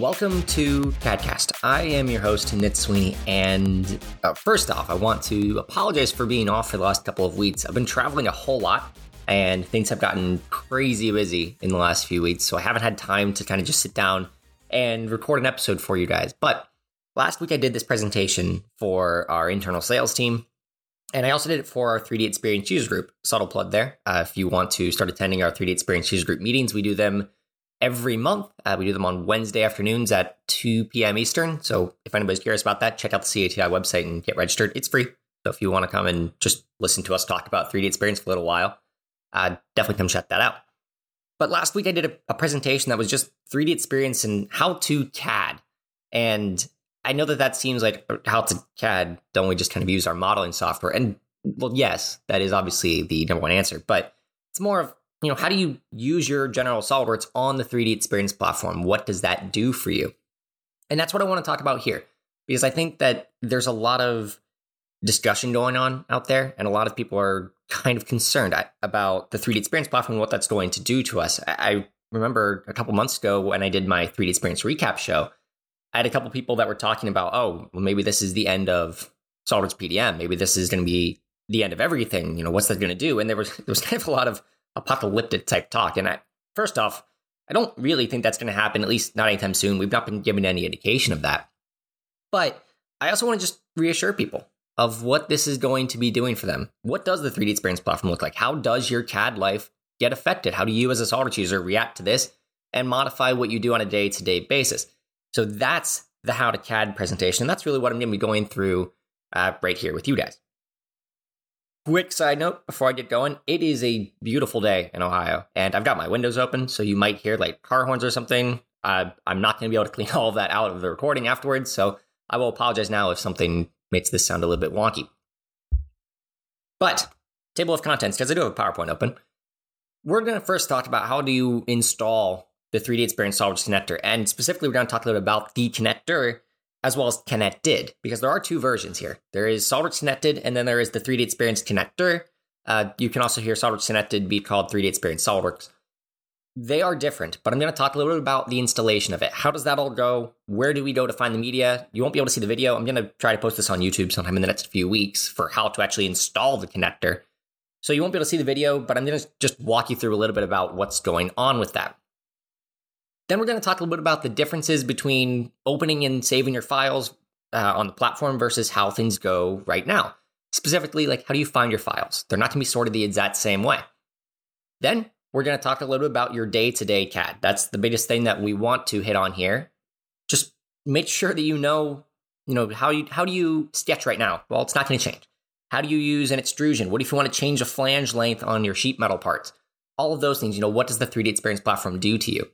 Welcome to CADcast. I am your host, Nit Sweeney, and uh, first off, I want to apologize for being off for the last couple of weeks. I've been traveling a whole lot, and things have gotten crazy busy in the last few weeks, so I haven't had time to kind of just sit down and record an episode for you guys. But last week, I did this presentation for our internal sales team, and I also did it for our 3D Experience user group. Subtle plug there. Uh, if you want to start attending our 3D Experience user group meetings, we do them every month. Uh, we do them on Wednesday afternoons at 2 p.m. Eastern. So if anybody's curious about that, check out the CATI website and get registered. It's free. So if you want to come and just listen to us talk about 3D experience for a little while, uh, definitely come check that out. But last week I did a, a presentation that was just 3D experience and how to CAD. And I know that that seems like how to CAD, don't we just kind of use our modeling software? And well, yes, that is obviously the number one answer, but it's more of you know, how do you use your general SolidWorks on the 3D experience platform? What does that do for you? And that's what I want to talk about here because I think that there's a lot of discussion going on out there and a lot of people are kind of concerned about the 3D experience platform and what that's going to do to us. I remember a couple months ago when I did my 3D experience recap show, I had a couple people that were talking about, oh, well, maybe this is the end of SolidWorks PDM. Maybe this is going to be the end of everything. You know, what's that going to do? And there was there was kind of a lot of apocalyptic type talk. And I, first off, I don't really think that's going to happen, at least not anytime soon. We've not been given any indication of that. But I also want to just reassure people of what this is going to be doing for them. What does the 3D Experience platform look like? How does your CAD life get affected? How do you, as a SolidWorks user, react to this and modify what you do on a day to day basis? So that's the How to CAD presentation. That's really what I'm going to be going through uh, right here with you guys. Quick side note before I get going, it is a beautiful day in Ohio, and I've got my windows open, so you might hear like car horns or something. I'm not going to be able to clean all of that out of the recording afterwards, so I will apologize now if something makes this sound a little bit wonky. But, table of contents, because I do have a PowerPoint open, we're going to first talk about how do you install the 3D Experience SolidWorks connector, and specifically, we're going to talk a little bit about the connector as well as connected, because there are two versions here. There is SolidWorks connected, and then there is the 3D Experience connector. Uh, you can also hear SolidWorks connected be called 3D Experience SolidWorks. They are different, but I'm going to talk a little bit about the installation of it. How does that all go? Where do we go to find the media? You won't be able to see the video. I'm going to try to post this on YouTube sometime in the next few weeks for how to actually install the connector. So you won't be able to see the video, but I'm going to just walk you through a little bit about what's going on with that. Then we're going to talk a little bit about the differences between opening and saving your files uh, on the platform versus how things go right now. Specifically, like how do you find your files? They're not going to be sorted the exact same way. Then we're going to talk a little bit about your day to day CAD. That's the biggest thing that we want to hit on here. Just make sure that you know, you know, how you how do you sketch right now? Well, it's not going to change. How do you use an extrusion? What if you want to change a flange length on your sheet metal parts? All of those things, you know, what does the 3D Experience platform do to you?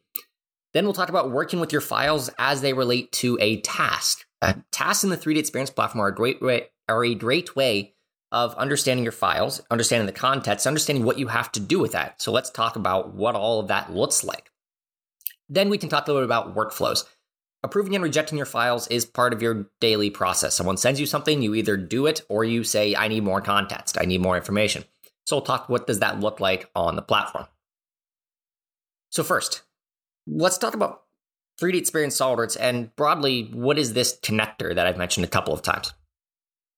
Then we'll talk about working with your files as they relate to a task. Uh, tasks in the 3D Experience platform are a great way, are a great way of understanding your files, understanding the context, understanding what you have to do with that. So let's talk about what all of that looks like. Then we can talk a little bit about workflows. Approving and rejecting your files is part of your daily process. Someone sends you something, you either do it or you say, I need more context, I need more information. So we'll talk what does that look like on the platform. So first, let's talk about 3D Experience SolidWorks and broadly, what is this connector that I've mentioned a couple of times?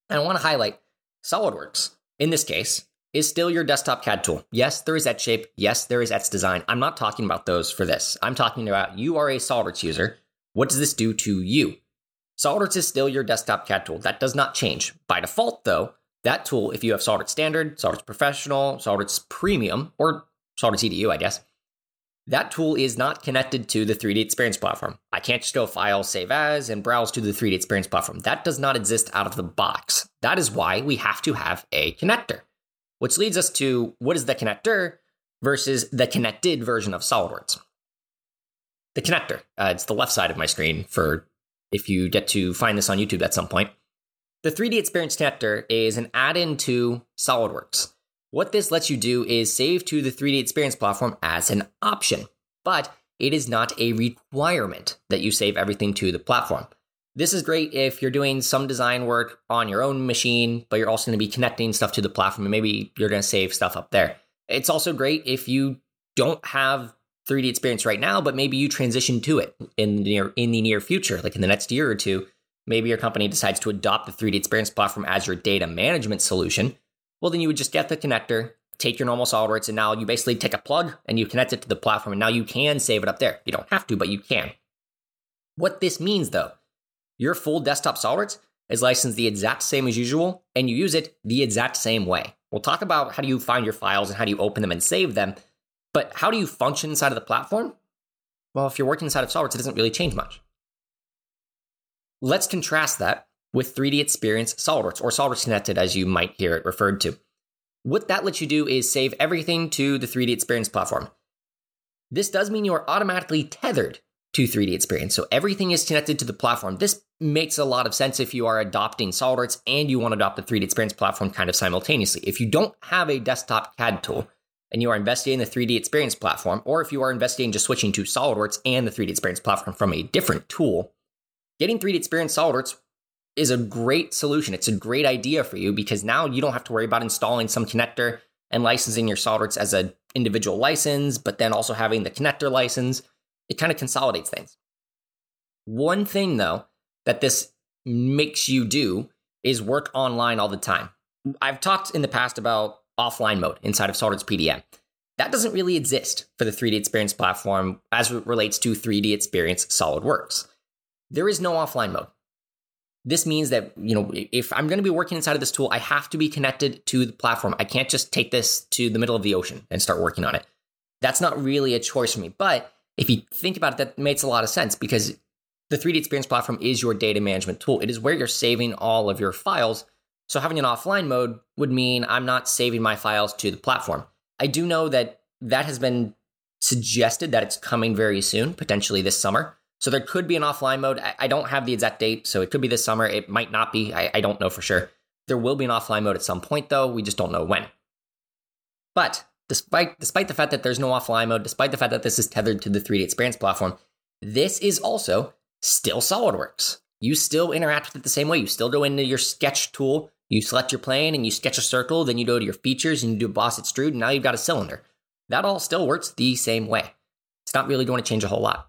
And I want to highlight SolidWorks, in this case, is still your desktop CAD tool. Yes, there is xShape. Yes, there is Design. I'm not talking about those for this. I'm talking about you are a SolidWorks user. What does this do to you? SolidWorks is still your desktop CAD tool. That does not change. By default, though, that tool, if you have SolidWorks Standard, SolidWorks Professional, SolidWorks Premium, or SolidWorks EDU, I guess, that tool is not connected to the 3D Experience platform. I can't just go File, Save As, and browse to the 3D Experience platform. That does not exist out of the box. That is why we have to have a connector, which leads us to what is the connector versus the connected version of SolidWorks. The connector, uh, it's the left side of my screen for if you get to find this on YouTube at some point. The 3D Experience connector is an add in to SolidWorks. What this lets you do is save to the 3D Experience platform as an option, but it is not a requirement that you save everything to the platform. This is great if you're doing some design work on your own machine, but you're also going to be connecting stuff to the platform and maybe you're going to save stuff up there. It's also great if you don't have 3D experience right now, but maybe you transition to it in the near in the near future, like in the next year or two. Maybe your company decides to adopt the 3D experience platform as your data management solution. Well, then you would just get the connector, take your normal SolidWorks, and now you basically take a plug and you connect it to the platform, and now you can save it up there. You don't have to, but you can. What this means, though, your full desktop SolidWorks is licensed the exact same as usual, and you use it the exact same way. We'll talk about how do you find your files and how do you open them and save them, but how do you function inside of the platform? Well, if you're working inside of SolidWorks, it doesn't really change much. Let's contrast that with 3D Experience SolidWorks, or SolidWorks Connected as you might hear it referred to. What that lets you do is save everything to the 3D Experience platform. This does mean you are automatically tethered to 3D Experience, so everything is connected to the platform. This makes a lot of sense if you are adopting SolidWorks and you want to adopt the 3D Experience platform kind of simultaneously. If you don't have a desktop CAD tool and you are investing in the 3D Experience platform, or if you are investing in just switching to SolidWorks and the 3D Experience platform from a different tool, getting 3D Experience SolidWorks is a great solution. It's a great idea for you because now you don't have to worry about installing some connector and licensing your SolidWorks as an individual license, but then also having the connector license. It kind of consolidates things. One thing, though, that this makes you do is work online all the time. I've talked in the past about offline mode inside of SolidWorks PDM. That doesn't really exist for the 3D Experience platform as it relates to 3D Experience SolidWorks. There is no offline mode. This means that, you know, if I'm going to be working inside of this tool, I have to be connected to the platform. I can't just take this to the middle of the ocean and start working on it. That's not really a choice for me. But if you think about it, that makes a lot of sense because the 3D Experience platform is your data management tool. It is where you're saving all of your files. So having an offline mode would mean I'm not saving my files to the platform. I do know that that has been suggested that it's coming very soon, potentially this summer. So there could be an offline mode. I, don't have the exact date, so it could be this summer. It might not be. I, I don't know for sure. There will be an offline mode at some point, though. We just don't know when. But despite despite the fact that there's no offline mode, despite the fact that this is tethered to the 3D Experience platform, this is also still SolidWorks. You still interact with it the same way. You still go into your sketch tool, you select your plane, and you sketch a circle. Then you go to your features and you do a boss extrude, and now you've got a cylinder. That all still works the same way. It's not really going to change a whole lot.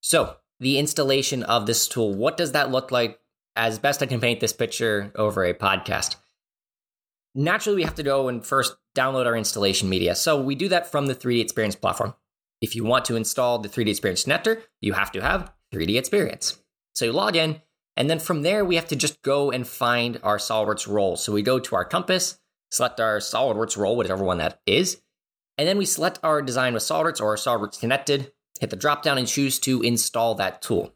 So, the installation of this tool, what does that look like? As best I can paint this picture over a podcast. Naturally, we have to go and first download our installation media. So, we do that from the 3D Experience platform. If you want to install the 3D Experience connector, you have to have 3D Experience. So, you log in, and then from there, we have to just go and find our SolidWorks role. So, we go to our compass, select our SolidWorks role, whatever one that is, and then we select our design with SolidWorks or our SolidWorks connected hit the drop down and choose to install that tool.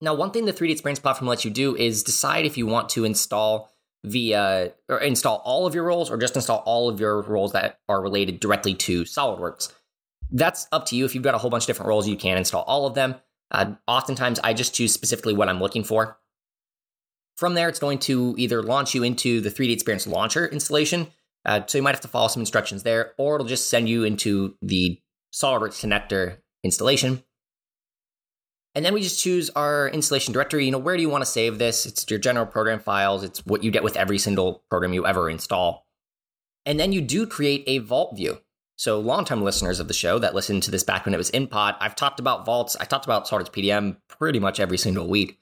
Now, one thing the 3D Experience platform lets you do is decide if you want to install via or install all of your roles or just install all of your roles that are related directly to SolidWorks. That's up to you. If you've got a whole bunch of different roles, you can install all of them. Uh, oftentimes, I just choose specifically what I'm looking for. From there, it's going to either launch you into the 3D Experience Launcher installation. Uh, so you might have to follow some instructions there, or it'll just send you into the SolidWorks connector installation. And then we just choose our installation directory. You know, where do you want to save this? It's your general program files. It's what you get with every single program you ever install. And then you do create a vault view. So, long-time listeners of the show that listened to this back when it was in pod, I've talked about vaults. I talked about SolidWorks PDM pretty much every single week.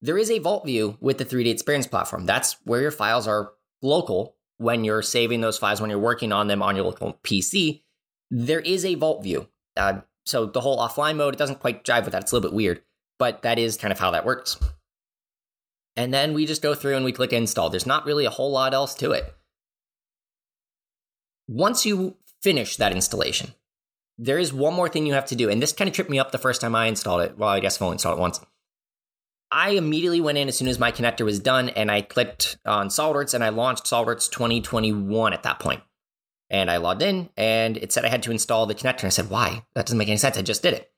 There is a vault view with the 3D Experience platform. That's where your files are local when you're saving those files when you're working on them on your local PC. There is a vault view. Uh, so the whole offline mode, it doesn't quite jive with that. It's a little bit weird, but that is kind of how that works. And then we just go through and we click install. There's not really a whole lot else to it. Once you finish that installation, there is one more thing you have to do. And this kind of tripped me up the first time I installed it. Well, I guess I've only installed it once. I immediately went in as soon as my connector was done and I clicked on SolidWorks and I launched SolidWorks 2021 at that point. And I logged in and it said I had to install the connector. And I said, why? That doesn't make any sense. I just did it.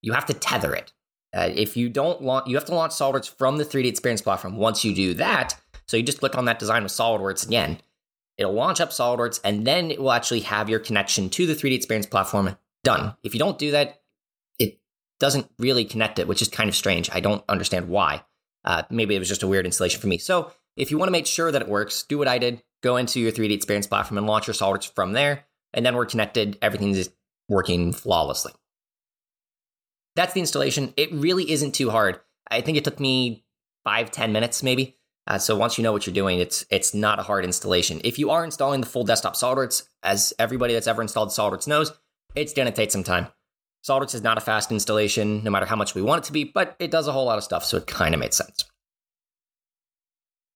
You have to tether it. Uh, if you don't launch, you have to launch SolidWorks from the 3D Experience platform. Once you do that, so you just click on that design with SolidWorks again, it'll launch up SolidWorks and then it will actually have your connection to the 3D Experience platform done. If you don't do that, it doesn't really connect it, which is kind of strange. I don't understand why. Uh, maybe it was just a weird installation for me. So if you want to make sure that it works, do what I did go into your 3D Experience platform and launch your SolidWorks from there. and then we're connected. Everything's working flawlessly. That's the installation. It really isn't too hard. I think it took me five, ten minutes maybe. Uh, so once you know what you're doing, it's it's not a hard installation. If you are installing the full desktop SolidWorks, as everybody that's ever installed SolidWorks knows, it's going to take some time. SolidWorks is not a fast installation, no matter how much we want it to be, but it does a whole lot of stuff, so it kind of makes sense.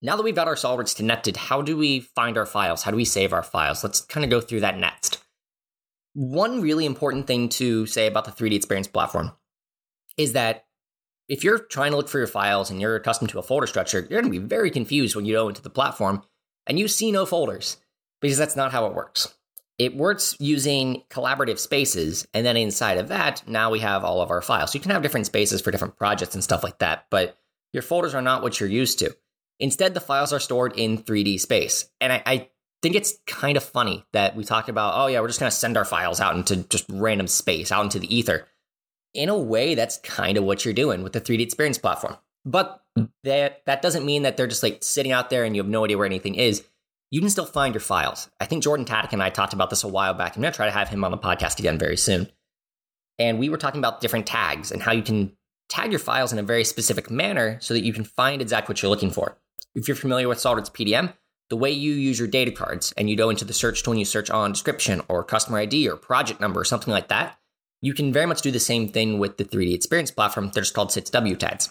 Now that we've got our SolidWorks connected, how do we find our files? How do we save our files? Let's kind of go through that next. One really important thing to say about the 3D Experience platform is that if you're trying to look for your files and you're accustomed to a folder structure, you're going to be very confused when you go into the platform and you see no folders because that's not how it works. It works using collaborative spaces, and then inside of that, now we have all of our files. So you can have different spaces for different projects and stuff like that, but your folders are not what you're used to. Instead, the files are stored in 3D space. And I, I think it's kind of funny that we talked about, oh, yeah, we're just going to send our files out into just random space, out into the ether in a way, that's kind of what you're doing with the 3D experience platform. But that that doesn't mean that they're just like sitting out there and you have no idea where anything is. You can still find your files. I think Jordan Tadek and I talked about this a while back. I'm going to try to have him on the podcast again very soon. And we were talking about different tags and how you can tag your files in a very specific manner so that you can find exactly what you're looking for. If you're familiar with SolidWorks PDM, the way you use your data cards and you go into the search tool and you search on description or customer ID or project number or something like that, you can very much do the same thing with the 3D Experience platform. They're just called 6W tags.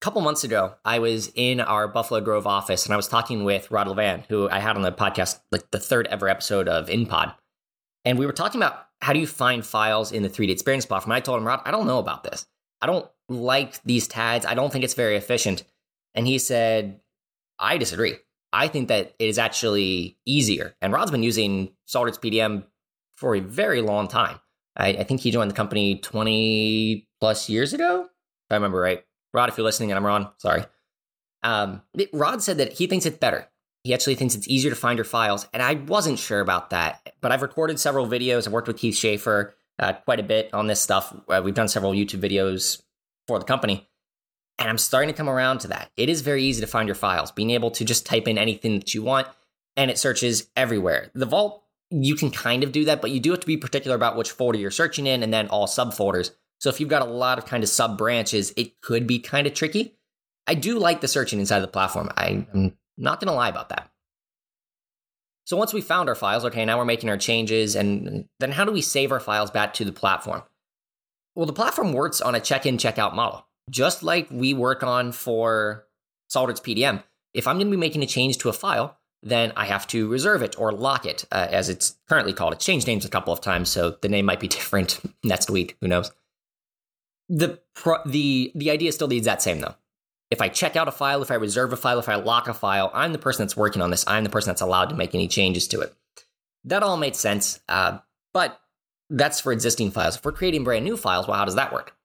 A couple months ago, I was in our Buffalo Grove office and I was talking with Rod Levan, who I had on the podcast, like the third ever episode of InPod. And we were talking about how do you find files in the 3D Experience platform. And I told him, Rod, I don't know about this. I don't like these tags. I don't think it's very efficient. And he said, I disagree. I think that it is actually easier. And Rod's been using SolidWorks PDM for a very long time. I, I, think he joined the company 20 plus years ago, if I remember right. Rod, if you're listening and I'm wrong, sorry. Um, Rod said that he thinks it's better. He actually thinks it's easier to find your files, and I wasn't sure about that. But I've recorded several videos. I've worked with Keith Schaefer uh, quite a bit on this stuff. Uh, we've done several YouTube videos for the company, and I'm starting to come around to that. It is very easy to find your files, being able to just type in anything that you want, and it searches everywhere. The Vault you can kind of do that, but you do have to be particular about which folder you're searching in and then all subfolders. So if you've got a lot of kind of sub branches, it could be kind of tricky. I do like the searching inside the platform. I'm not going to lie about that. So once we found our files, okay, now we're making our changes, and then how do we save our files back to the platform? Well, the platform works on a check in, check out model, just like we work on for SolidWorks PDM. If I'm going to be making a change to a file, then I have to reserve it or lock it, uh, as it's currently called. It's changed names a couple of times, so the name might be different next week. Who knows? The pro- the the idea is still the exact same though. If I check out a file, if I reserve a file, if I lock a file, I'm the person that's working on this. I'm the person that's allowed to make any changes to it. That all made sense, uh, but that's for existing files. If we're creating brand new files, well, how does that work?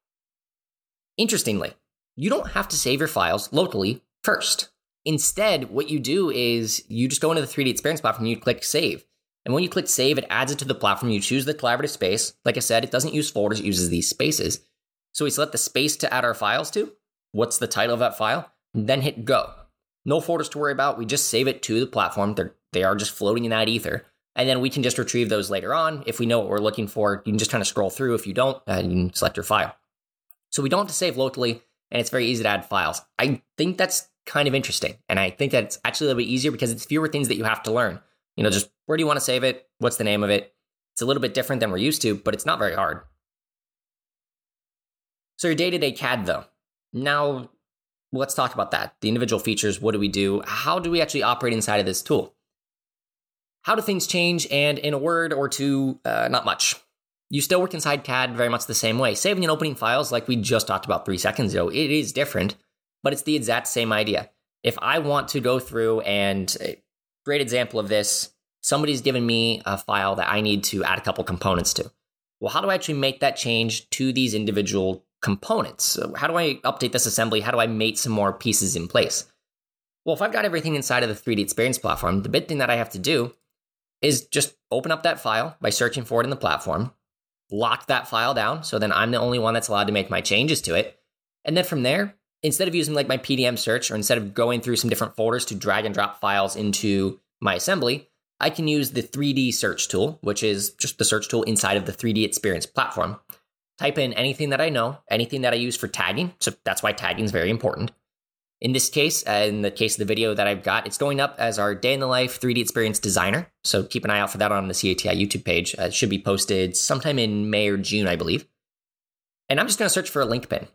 Interestingly, you don't have to save your files locally first. Instead, what you do is you just go into the 3D experience platform and you click save. And when you click save, it adds it to the platform. You choose the collaborative space. Like I said, it doesn't use folders, it uses these spaces. So we select the space to add our files to. What's the title of that file? Then hit go. No folders to worry about. We just save it to the platform. They're, they are just floating in that ether. And then we can just retrieve those later on. If we know what we're looking for, you can just kind of scroll through. If you don't, uh, you can select your file. So we don't have to save locally, and it's very easy to add files. I think that's kind of interesting. And I think that it's actually a little bit easier because it's fewer things that you have to learn. You know, just where do you want to save it? What's the name of it? It's a little bit different than we're used to, but it's not very hard. So, your day to day CAD, though. Now, let's talk about that. The individual features. What do we do? How do we actually operate inside of this tool? How do things change? And in a word or two, uh, not much. You still work inside CAD very much the same way. Saving and opening files, like we just talked about three seconds ago, it is different but it's the exact same idea. If I want to go through and uh, great example of this, somebody's given me a file that I need to add a couple components to. Well, how do I actually make that change to these individual components? How do I update this assembly? How do I mate some more pieces in place? Well, if I've got everything inside of the 3D Experience platform, the big thing that I have to do is just open up that file by searching for it in the platform, lock that file down, so then I'm the only one that's allowed to make my changes to it. And then from there, instead of using like my PDM search or instead of going through some different folders to drag and drop files into my assembly, I can use the 3D search tool, which is just the search tool inside of the 3D experience platform. Type in anything that I know, anything that I use for tagging. So that's why tagging is very important. In this case, uh, in the case of the video that I've got, it's going up as our day in the life 3D experience designer. So keep an eye out for that on the CATI YouTube page. Uh, it should be posted sometime in May or June, I believe. And I'm just going to search for a link pin.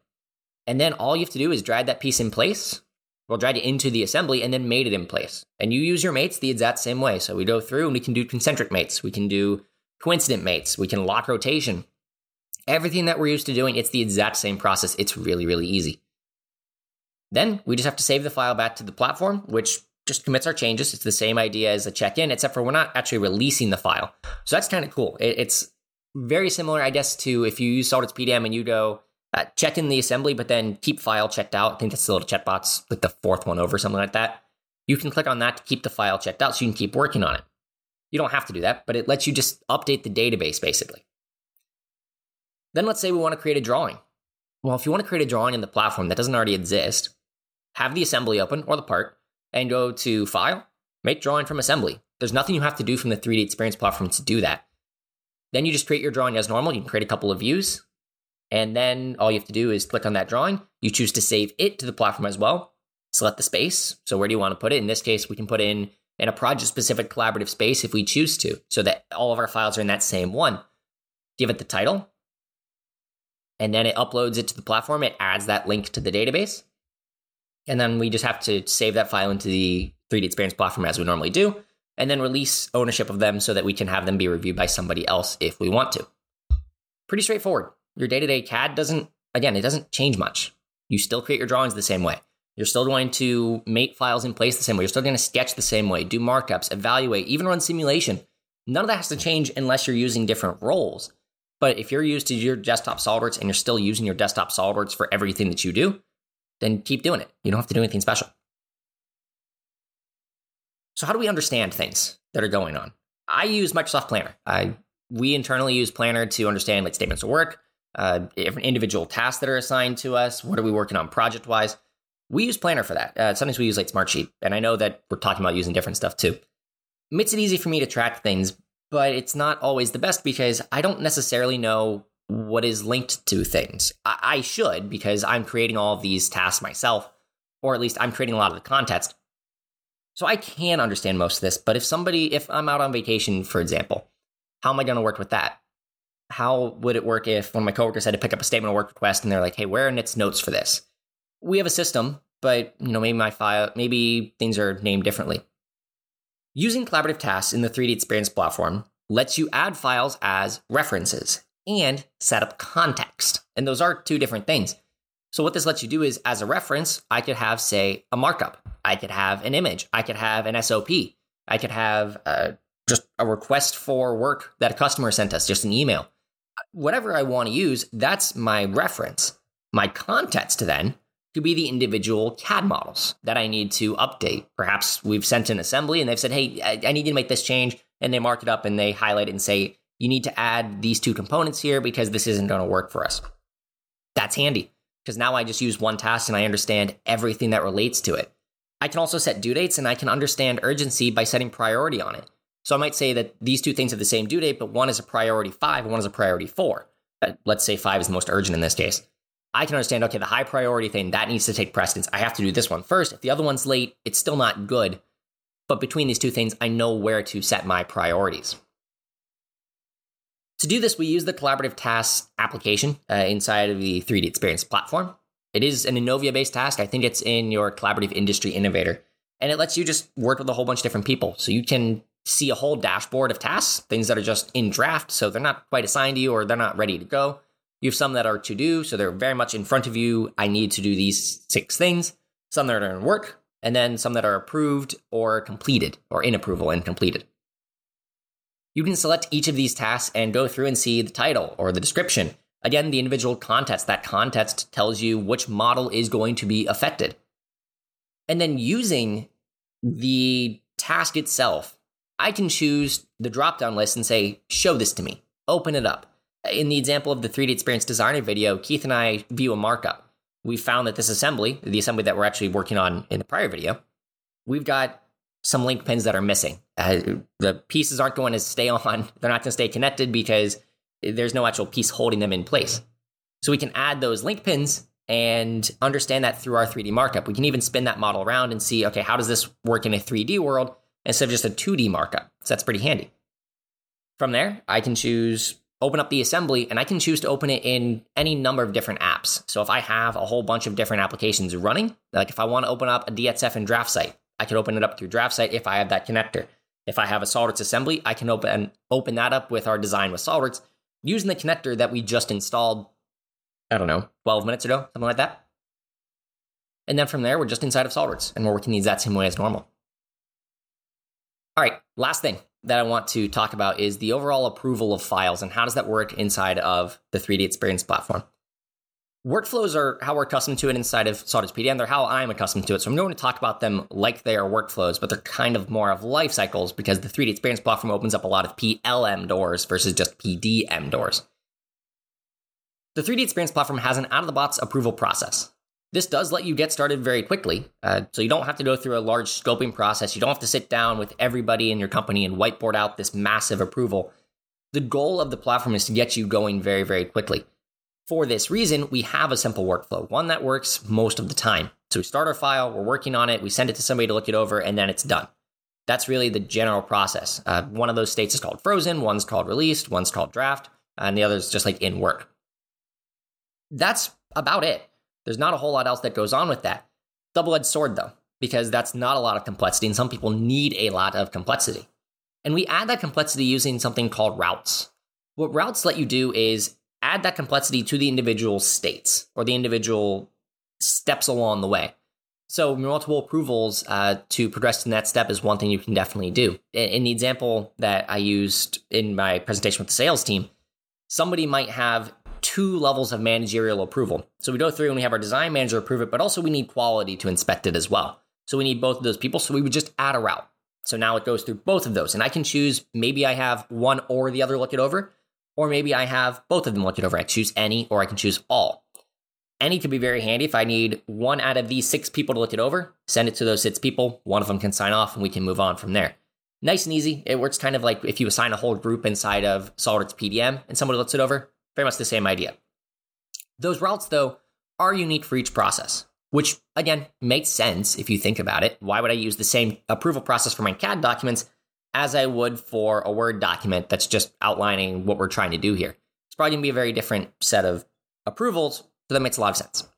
And then all you have to do is drag that piece in place. We'll drag it into the assembly and then mate it in place. And you use your mates the exact same way. So we go through and we can do concentric mates. We can do coincident mates. We can lock rotation. Everything that we're used to doing, it's the exact same process. It's really, really easy. Then we just have to save the file back to the platform, which just commits our changes. It's the same idea as a check-in, except for we're not actually releasing the file. So that's kind of cool. it's very similar, I guess, to if you use Solidworks PDM and you go uh, check in the assembly, but then keep file checked out. I think that's the little checkbox, like the fourth one over, something like that. You can click on that to keep the file checked out so you can keep working on it. You don't have to do that, but it lets you just update the database basically. Then let's say we want to create a drawing. Well, if you want to create a drawing in the platform that doesn't already exist, have the assembly open or the part and go to File, Make Drawing from Assembly. There's nothing you have to do from the 3D Experience platform to do that. Then you just create your drawing as normal. You can create a couple of views, and then all you have to do is click on that drawing. You choose to save it to the platform as well. Select the space. So, where do you want to put it? In this case, we can put in in a project specific collaborative space if we choose to, so that all of our files are in that same one. Give it the title, and then it uploads it to the platform. It adds that link to the database. And then we just have to save that file into the 3D Experience platform as we normally do, and then release ownership of them so that we can have them be reviewed by somebody else if we want to. Pretty straightforward. Your day to day CAD doesn't, again, it doesn't change much. You still create your drawings the same way. You're still going to mate files in place the same way. You're still going to sketch the same way, do markups, evaluate, even run simulation. None of that has to change unless you're using different roles. But if you're used to your desktop SolidWorks and you're still using your desktop SolidWorks for everything that you do, then keep doing it. You don't have to do anything special. So, how do we understand things that are going on? I use Microsoft Planner. I we internally use Planner to understand like statements of work, uh, individual tasks that are assigned to us. What are we working on project wise? We use Planner for that. Uh, sometimes we use like Smartsheet, and I know that we're talking about using different stuff too. It makes it easy for me to track things, but it's not always the best because I don't necessarily know what is linked to things. I, I should because I'm creating all of these tasks myself, or at least I'm creating a lot of the context. So I can understand most of this, but if somebody, if I'm out on vacation, for example, how am I going to work with that? How would it work if one of my coworkers had to pick up a statement of work request and they're like, hey, where are NIT's notes for this? We have a system, but you know, maybe my file, maybe things are named differently. Using collaborative tasks in the 3D Experience platform lets you add files as references and set up context. And those are two different things. So, what this lets you do is, as a reference, I could have, say, a markup, I could have an image, I could have an SOP, I could have uh, just a request for work that a customer sent us, just an email. Whatever I want to use, that's my reference. My context then could be the individual CAD models that I need to update. Perhaps we've sent an assembly and they've said, hey, I, need you to make this change. And they mark it up and they highlight it and say, you need to add these two components here because this isn't going to work for us. That's handy because now I just use one task and I understand everything that relates to it. I can also set due dates and I can understand urgency by setting priority on it. So I might say that these two things have the same due date, but one is a priority five and one is a priority four. But Let's say five is the most urgent in this case. I can understand, okay, the high priority thing, that needs to take precedence. I have to do this one first. If the other one's late, it's still not good. But between these two things, I know where to set my priorities. To do this, we use the collaborative tasks application uh, inside of the 3D Experience platform. It is an ENOVIA based task. I think it's in your collaborative industry innovator. And it lets you just work with a whole bunch of different people. So you can see a whole dashboard of tasks, things that are just in draft. So they're not quite assigned to you or they're not ready to go. You have some that are to do. So they're very much in front of you. I need to do these six things. Some that are in work. And then some that are approved or completed or in approval and completed. You can select each of these tasks and go through and see the title or the description. Again, the individual context. That context tells you which model is going to be affected. And then using the task itself, I can choose the drop down list and say, show this to me, open it up. In the example of the 3D Experience Designer video, Keith and I view a markup. We found that this assembly, the assembly that we're actually working on in the prior video, we've got some link pins that are missing. Uh, the pieces aren't going to stay on, they're not going to stay connected because there's no actual piece holding them in place. So we can add those link pins and understand that through our 3D markup. We can even spin that model around and see, okay, how does this work in a 3D world instead of just a 2D markup? So that's pretty handy. From there, I can choose open up the assembly and I can choose to open it in any number of different apps. So if I have a whole bunch of different applications running, like if I want to open up a DXF and DraftSight, I can open it up through DraftSight if I have that connector. If I have a SolidWorks assembly, I can open open that up with our design with SolidWorks using the connector that we just installed, I don't know, 12 minutes ago, something like that. And then from there, we're just inside of SolidWorks and we're working the exact same way as normal. All right, last thing that I want to talk about is the overall approval of files and how does that work inside of the 3D Experience platform. Workflows are how we're accustomed to it inside of SolidWorks PDM. They're how I'm accustomed to it. So I'm going to talk about them like they are workflows, but they're kind of more of life cycles because the 3D Experience platform opens up a lot of PLM doors versus just PDM doors. The 3D Experience platform has an out of the box approval process. This does let you get started very quickly, uh, so you don't have to go through a large scoping process. You don't have to sit down with everybody in your company and whiteboard out this massive approval. The goal of the platform is to get you going very, very quickly. For this reason, we have a simple workflow, one that works most of the time. So we start our file, we're working on it, we send it to somebody to look it over, and then it's done. That's really the general process. Uh, one of those states is called frozen, one's called released, one's called draft, and the other is just like in work. That's about it. There's not a whole lot else that goes on with that. Double edged sword, though, because that's not a lot of complexity, and some people need a lot of complexity. And we add that complexity using something called routes. What routes let you do is add that complexity to the individual states or the individual steps along the way. So, multiple approvals uh, to progress to that step is one thing you can definitely do. In the example that I used in my presentation with the sales team, somebody might have two levels of managerial approval. So we go through and we have our design manager approve it, but also we need quality to inspect it as well. So we need both of those people. So we would just add a route. So now it goes through both of those. And I can choose maybe I have one or the other look it over, or maybe I have both of them look it over. I choose any or I can choose all. Any could be very handy if I need one out of these six people to look it over, send it to those six people. One of them can sign off and we can move on from there. Nice and easy. It works kind of like if you assign a whole group inside of SolidWorks PDM and somebody looks it over, very much the same idea. Those routes, though, are unique for each process, which again makes sense if you think about it. Why would I use the same approval process for my CAD documents as I would for a Word document that's just outlining what we're trying to do here? It's probably going to be a very different set of approvals, so that makes a lot of sense.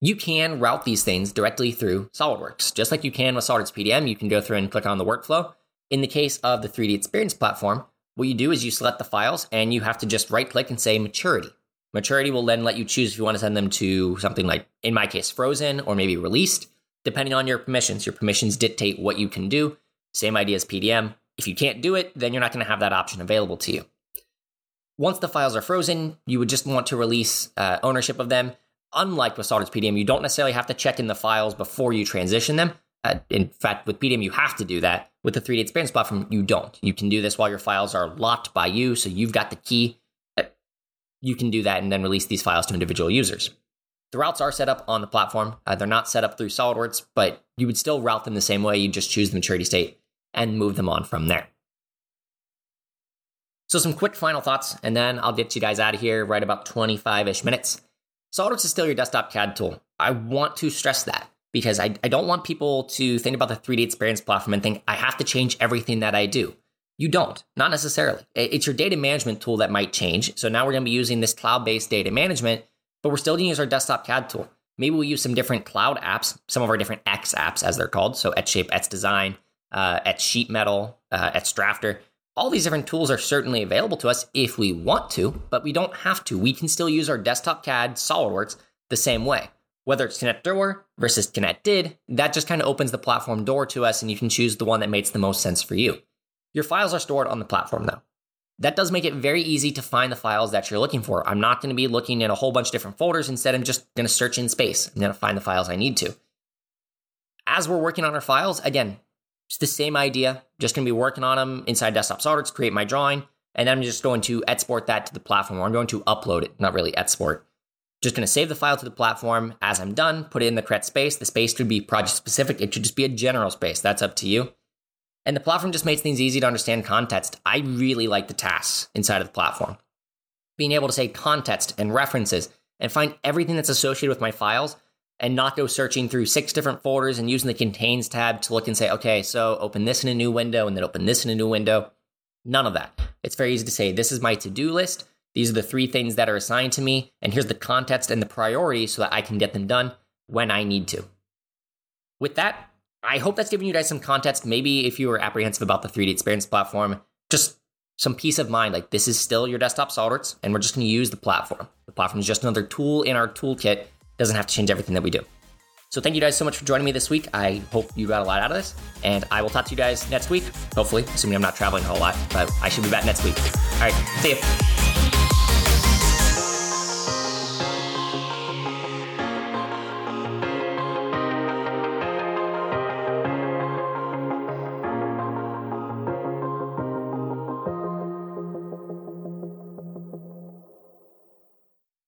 You can route these things directly through SolidWorks. Just like you can with SolidWorks PDM, you can go through and click on the workflow. In the case of the 3D Experience platform, what you do is you select the files and you have to just right click and say maturity. Maturity will then let you choose if you want to send them to something like, in my case, frozen or maybe released, depending on your permissions. Your permissions dictate what you can do. Same idea as PDM. If you can't do it, then you're not going to have that option available to you. Once the files are frozen, you would just want to release uh, ownership of them. Unlike with SolidWorks PDM, you don't necessarily have to check in the files before you transition them. Uh, in fact, with PDM, you have to do that. With the 3D Experience platform, you don't. You can do this while your files are locked by you, so you've got the key. Uh, you can do that and then release these files to individual users. The routes are set up on the platform. Uh, they're not set up through SolidWorks, but you would still route them the same way. You just choose the maturity state and move them on from there. So, some quick final thoughts, and then I'll get you guys out of here right about 25 ish minutes. SolidWorks is still your desktop CAD tool. I want to stress that because I, I don't want people to think about the 3D experience platform and think I have to change everything that I do. You don't, not necessarily. It's your data management tool that might change. So now we're going to be using this cloud based data management, but we're still going to use our desktop CAD tool. Maybe we'll use some different cloud apps, some of our different X apps, as they're called. So xShape, Etch Design, uh, xSheetMetal, uh, xDrafter. All these different tools are certainly available to us if we want to, but we don't have to. We can still use our desktop CAD SolidWorks the same way whether it's connector versus connected, that just kind of opens the platform door to us and you can choose the one that makes the most sense for you. Your files are stored on the platform though. That does make it very easy to find the files that you're looking for. I'm not going to be looking in a whole bunch of different folders. Instead, I'm just going to search in space. I'm going to find the files I need to. As we're working on our files, again, it's the same idea. Just going to be working on them inside Desktop SolidWorks, create my drawing, and then I'm just going to export that to the platform. Or I'm going to upload it, not really export. Just going to save the file to the platform. As I'm done, put it in the correct space. The space should be project specific. It should just be a general space. That's up to you. And the platform just makes things easy to understand context. I really like the tasks inside of the platform. Being able to say context and references and find everything that's associated with my files and not go searching through six different folders and using the contains tab to look and say, okay, so open this in a new window and then open this in a new window. None of that. It's very easy to say, this is my to do list. These are the three things that are assigned to me, and here's the context and the priority so that I can get them done when I need to. With that, I hope that's given you guys some context. Maybe if you were apprehensive about the 3D experience platform, just some peace of mind. Like this is still your desktop SolidWorks, and we're just going to use the platform. The platform is just another tool in our toolkit. Doesn't have to change everything that we do. So thank you guys so much for joining me this week. I hope you got a lot out of this, and I will talk to you guys next week. Hopefully, assuming I'm not traveling a whole lot, but I should be back next week. All right, see you.